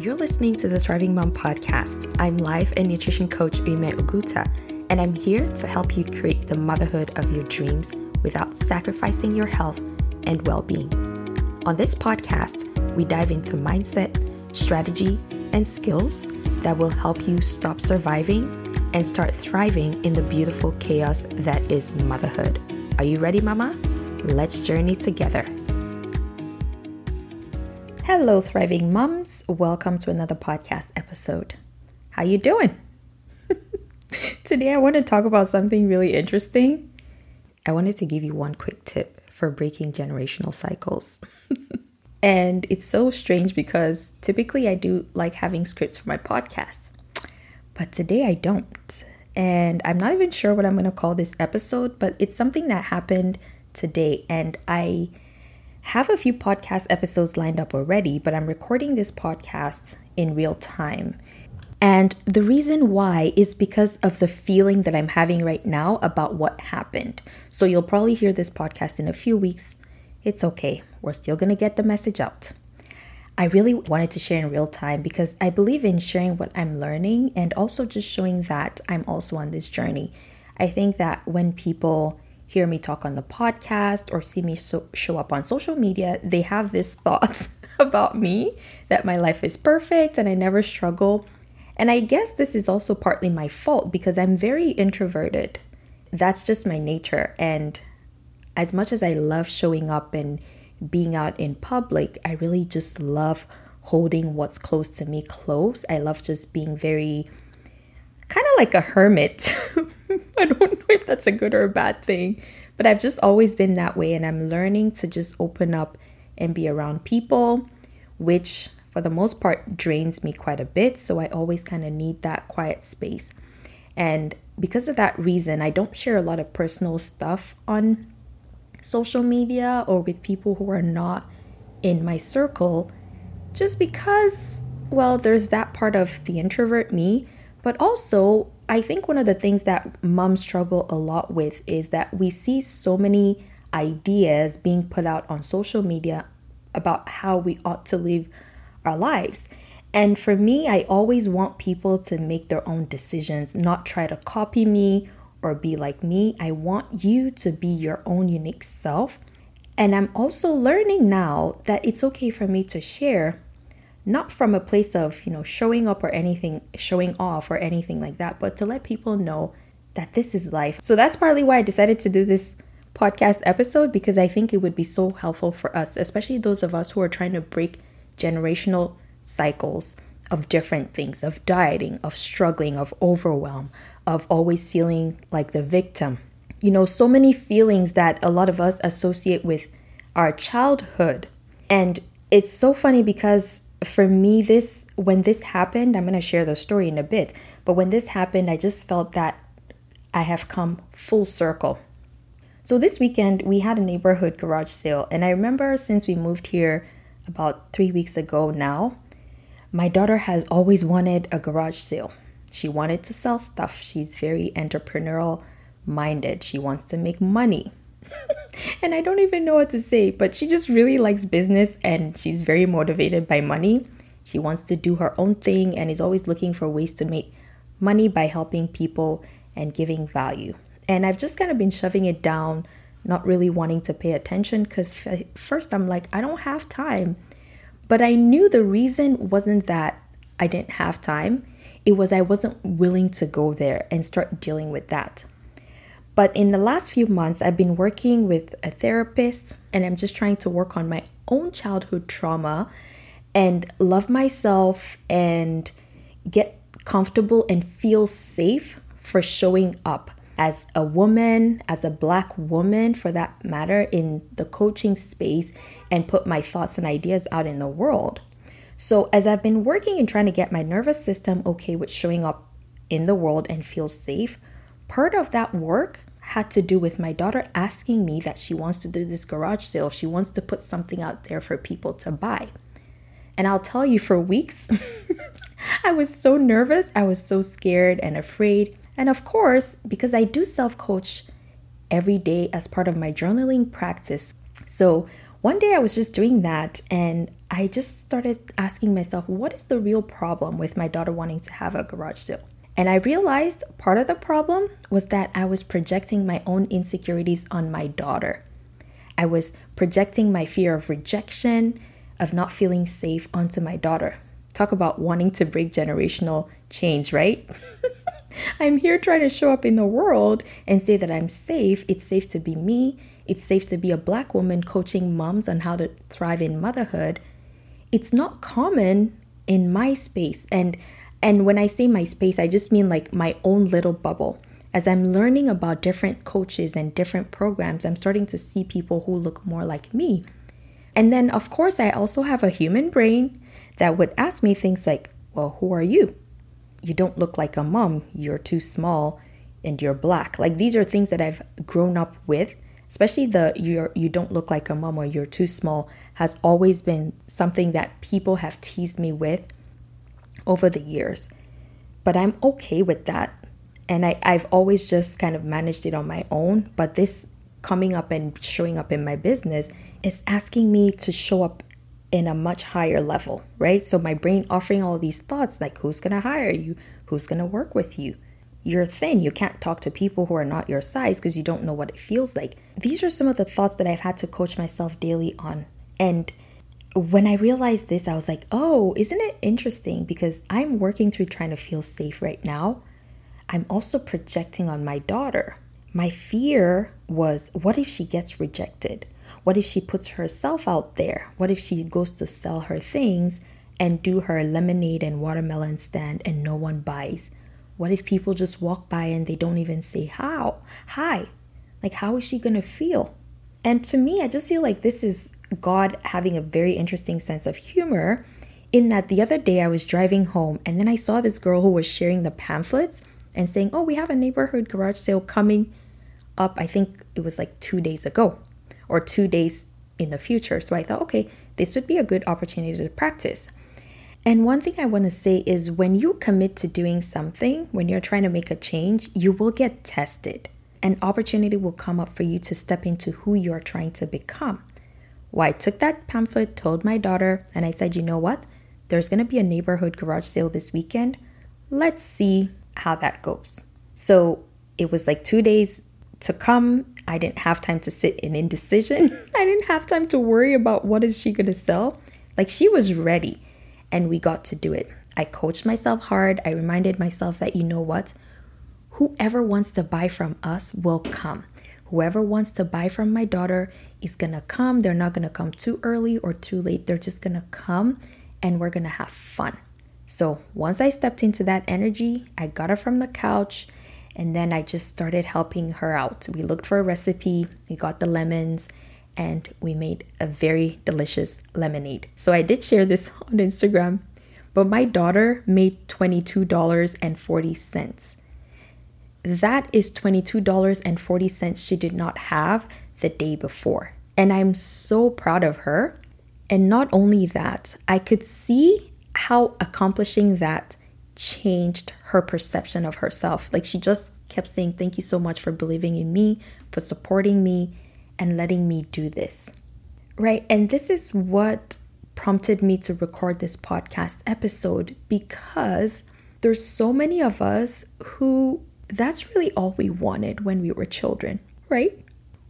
You're listening to the Thriving Mom podcast. I'm life and nutrition coach Ume Oguta, and I'm here to help you create the motherhood of your dreams without sacrificing your health and well being. On this podcast, we dive into mindset, strategy, and skills that will help you stop surviving and start thriving in the beautiful chaos that is motherhood. Are you ready, Mama? Let's journey together. Hello, thriving moms. Welcome to another podcast episode. How you doing? Today I want to talk about something really interesting. I wanted to give you one quick tip for breaking generational cycles. and it's so strange because typically I do like having scripts for my podcasts. But today I don't. And I'm not even sure what I'm going to call this episode, but it's something that happened today and I have a few podcast episodes lined up already, but I'm recording this podcast in real time. And the reason why is because of the feeling that I'm having right now about what happened. So you'll probably hear this podcast in a few weeks. It's okay, we're still gonna get the message out. I really wanted to share in real time because I believe in sharing what I'm learning and also just showing that I'm also on this journey. I think that when people hear me talk on the podcast or see me so, show up on social media, they have this thoughts about me that my life is perfect and I never struggle. And I guess this is also partly my fault because I'm very introverted. That's just my nature. And as much as I love showing up and being out in public, I really just love holding what's close to me close. I love just being very kind of like a hermit. I don't know if that's a good or a bad thing, but I've just always been that way. And I'm learning to just open up and be around people, which for the most part drains me quite a bit. So I always kind of need that quiet space. And because of that reason, I don't share a lot of personal stuff on social media or with people who are not in my circle, just because, well, there's that part of the introvert me but also, I think one of the things that moms struggle a lot with is that we see so many ideas being put out on social media about how we ought to live our lives. And for me, I always want people to make their own decisions, not try to copy me or be like me. I want you to be your own unique self. And I'm also learning now that it's okay for me to share not from a place of, you know, showing up or anything, showing off or anything like that, but to let people know that this is life. So that's partly why I decided to do this podcast episode because I think it would be so helpful for us, especially those of us who are trying to break generational cycles of different things, of dieting, of struggling, of overwhelm, of always feeling like the victim. You know, so many feelings that a lot of us associate with our childhood. And it's so funny because for me, this when this happened, I'm gonna share the story in a bit. But when this happened, I just felt that I have come full circle. So this weekend we had a neighborhood garage sale, and I remember since we moved here about three weeks ago now, my daughter has always wanted a garage sale. She wanted to sell stuff. She's very entrepreneurial minded. She wants to make money. and I don't even know what to say, but she just really likes business and she's very motivated by money. She wants to do her own thing and is always looking for ways to make money by helping people and giving value. And I've just kind of been shoving it down, not really wanting to pay attention because first I'm like, I don't have time. But I knew the reason wasn't that I didn't have time, it was I wasn't willing to go there and start dealing with that. But in the last few months, I've been working with a therapist and I'm just trying to work on my own childhood trauma and love myself and get comfortable and feel safe for showing up as a woman, as a black woman for that matter, in the coaching space and put my thoughts and ideas out in the world. So, as I've been working and trying to get my nervous system okay with showing up in the world and feel safe, part of that work had to do with my daughter asking me that she wants to do this garage sale. She wants to put something out there for people to buy. And I'll tell you, for weeks, I was so nervous. I was so scared and afraid. And of course, because I do self coach every day as part of my journaling practice. So one day I was just doing that and I just started asking myself, what is the real problem with my daughter wanting to have a garage sale? And I realized part of the problem was that I was projecting my own insecurities on my daughter. I was projecting my fear of rejection, of not feeling safe onto my daughter. Talk about wanting to break generational chains, right? I'm here trying to show up in the world and say that I'm safe. It's safe to be me. It's safe to be a black woman coaching moms on how to thrive in motherhood. It's not common in my space. And and when I say my space, I just mean like my own little bubble. As I'm learning about different coaches and different programs, I'm starting to see people who look more like me. And then, of course, I also have a human brain that would ask me things like, Well, who are you? You don't look like a mom. You're too small and you're black. Like these are things that I've grown up with. Especially the you're you don't look like a mom or you're too small has always been something that people have teased me with over the years. But I'm okay with that. And I, I've always just kind of managed it on my own. But this coming up and showing up in my business is asking me to show up in a much higher level, right? So my brain offering all these thoughts like who's going to hire you? Who's going to work with you? You're thin. You can't talk to people who are not your size because you don't know what it feels like. These are some of the thoughts that I've had to coach myself daily on. And when I realized this, I was like, oh, isn't it interesting? Because I'm working through trying to feel safe right now. I'm also projecting on my daughter. My fear was, what if she gets rejected? What if she puts herself out there? What if she goes to sell her things and do her lemonade and watermelon stand and no one buys? What if people just walk by and they don't even say how? Hi. Like how is she going to feel? And to me, I just feel like this is God having a very interesting sense of humor in that the other day I was driving home and then I saw this girl who was sharing the pamphlets and saying, "Oh, we have a neighborhood garage sale coming up. I think it was like 2 days ago." or two days in the future. So I thought, okay, this would be a good opportunity to practice. And one thing I want to say is when you commit to doing something, when you're trying to make a change, you will get tested. An opportunity will come up for you to step into who you're trying to become. Well, I took that pamphlet, told my daughter, and I said, you know what? There's going to be a neighborhood garage sale this weekend. Let's see how that goes. So it was like two days to come. I didn't have time to sit in indecision. I didn't have time to worry about what is she going to sell. Like she was ready and we got to do it. I coached myself hard. I reminded myself that you know what? Whoever wants to buy from us will come. Whoever wants to buy from my daughter is going to come. They're not going to come too early or too late. They're just going to come and we're going to have fun. So, once I stepped into that energy, I got her from the couch and then I just started helping her out. We looked for a recipe, we got the lemons, and we made a very delicious lemonade. So I did share this on Instagram, but my daughter made $22.40. That is $22.40 she did not have the day before. And I'm so proud of her. And not only that, I could see how accomplishing that changed her perception of herself. Like she just kept saying, Thank you so much for believing in me, for supporting me, and letting me do this. Right. And this is what prompted me to record this podcast episode because there's so many of us who that's really all we wanted when we were children, right?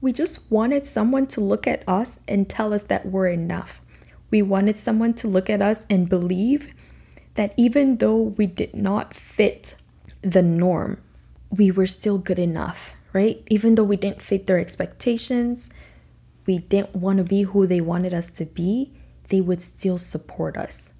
We just wanted someone to look at us and tell us that we're enough. We wanted someone to look at us and believe that even though we did not fit the norm, we were still good enough, right? Even though we didn't fit their expectations, we didn't want to be who they wanted us to be, they would still support us.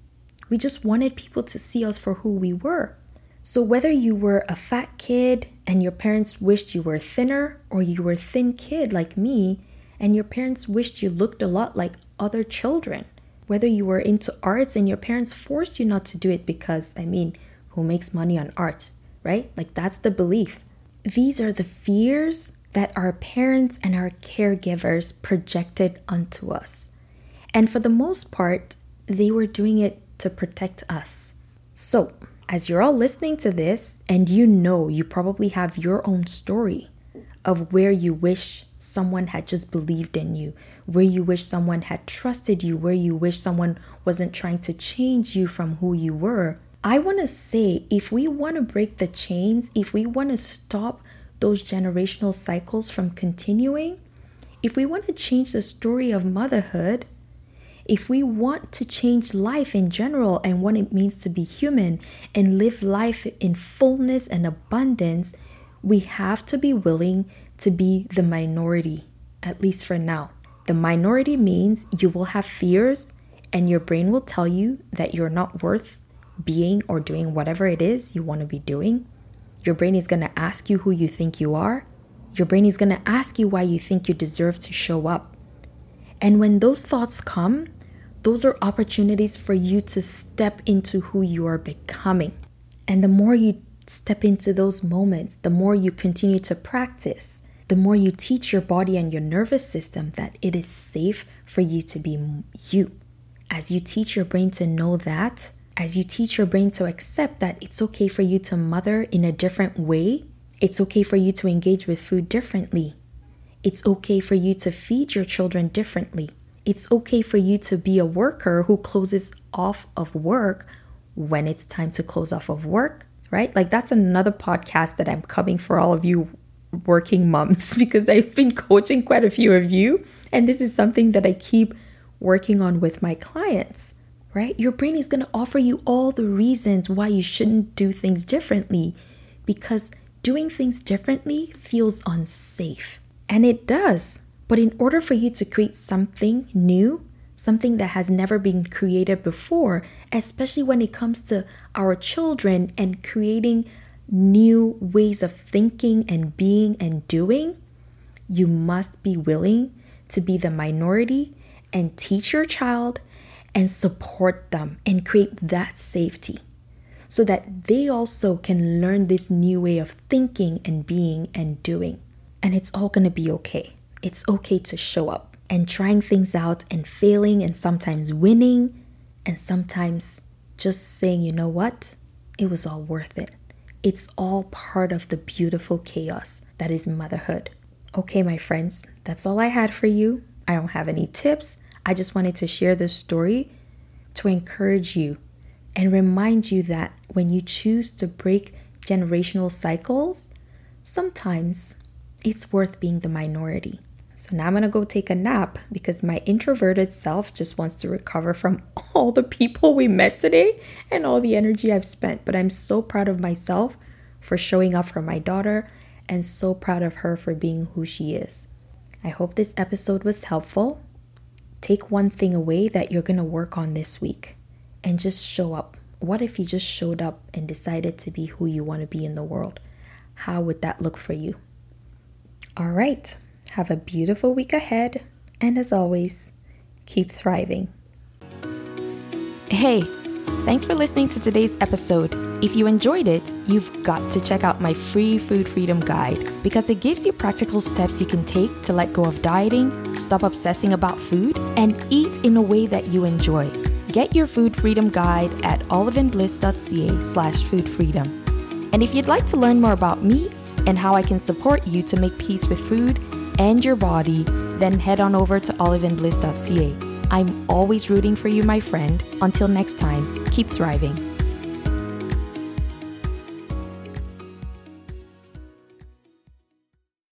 We just wanted people to see us for who we were. So, whether you were a fat kid and your parents wished you were thinner, or you were a thin kid like me and your parents wished you looked a lot like other children, whether you were into arts and your parents forced you not to do it because, I mean, who makes money on art, right? Like that's the belief. These are the fears that our parents and our caregivers projected onto us. And for the most part, they were doing it to protect us. So, as you're all listening to this, and you know you probably have your own story of where you wish someone had just believed in you, where you wish someone had trusted you, where you wish someone wasn't trying to change you from who you were. I want to say if we want to break the chains, if we want to stop those generational cycles from continuing, if we want to change the story of motherhood, if we want to change life in general and what it means to be human and live life in fullness and abundance, we have to be willing to be the minority, at least for now. The minority means you will have fears and your brain will tell you that you're not worth being or doing whatever it is you want to be doing. Your brain is going to ask you who you think you are. Your brain is going to ask you why you think you deserve to show up. And when those thoughts come, those are opportunities for you to step into who you are becoming. And the more you step into those moments, the more you continue to practice, the more you teach your body and your nervous system that it is safe for you to be you. As you teach your brain to know that, as you teach your brain to accept that it's okay for you to mother in a different way, it's okay for you to engage with food differently. It's okay for you to feed your children differently. It's okay for you to be a worker who closes off of work when it's time to close off of work, right? Like that's another podcast that I'm coming for all of you working moms because I've been coaching quite a few of you. And this is something that I keep working on with my clients right? Your brain is going to offer you all the reasons why you shouldn't do things differently because doing things differently feels unsafe. And it does. But in order for you to create something new, something that has never been created before, especially when it comes to our children and creating new ways of thinking and being and doing, you must be willing to be the minority and teach your child and support them and create that safety so that they also can learn this new way of thinking and being and doing. And it's all gonna be okay. It's okay to show up and trying things out and failing and sometimes winning and sometimes just saying, you know what? It was all worth it. It's all part of the beautiful chaos that is motherhood. Okay, my friends, that's all I had for you. I don't have any tips. I just wanted to share this story to encourage you and remind you that when you choose to break generational cycles, sometimes it's worth being the minority. So now I'm gonna go take a nap because my introverted self just wants to recover from all the people we met today and all the energy I've spent. But I'm so proud of myself for showing up for my daughter and so proud of her for being who she is. I hope this episode was helpful. Take one thing away that you're to work on this week and just show up. What if you just showed up and decided to be who you want to be in the world? How would that look for you? All right. Have a beautiful week ahead. And as always, keep thriving. Hey, thanks for listening to today's episode. If you enjoyed it, you've got to check out my free food freedom guide because it gives you practical steps you can take to let go of dieting, stop obsessing about food, and eat in a way that you enjoy. Get your food freedom guide at oliveandbliss.ca slash food freedom. And if you'd like to learn more about me and how I can support you to make peace with food and your body, then head on over to oliveandbliss.ca. I'm always rooting for you, my friend. Until next time, keep thriving.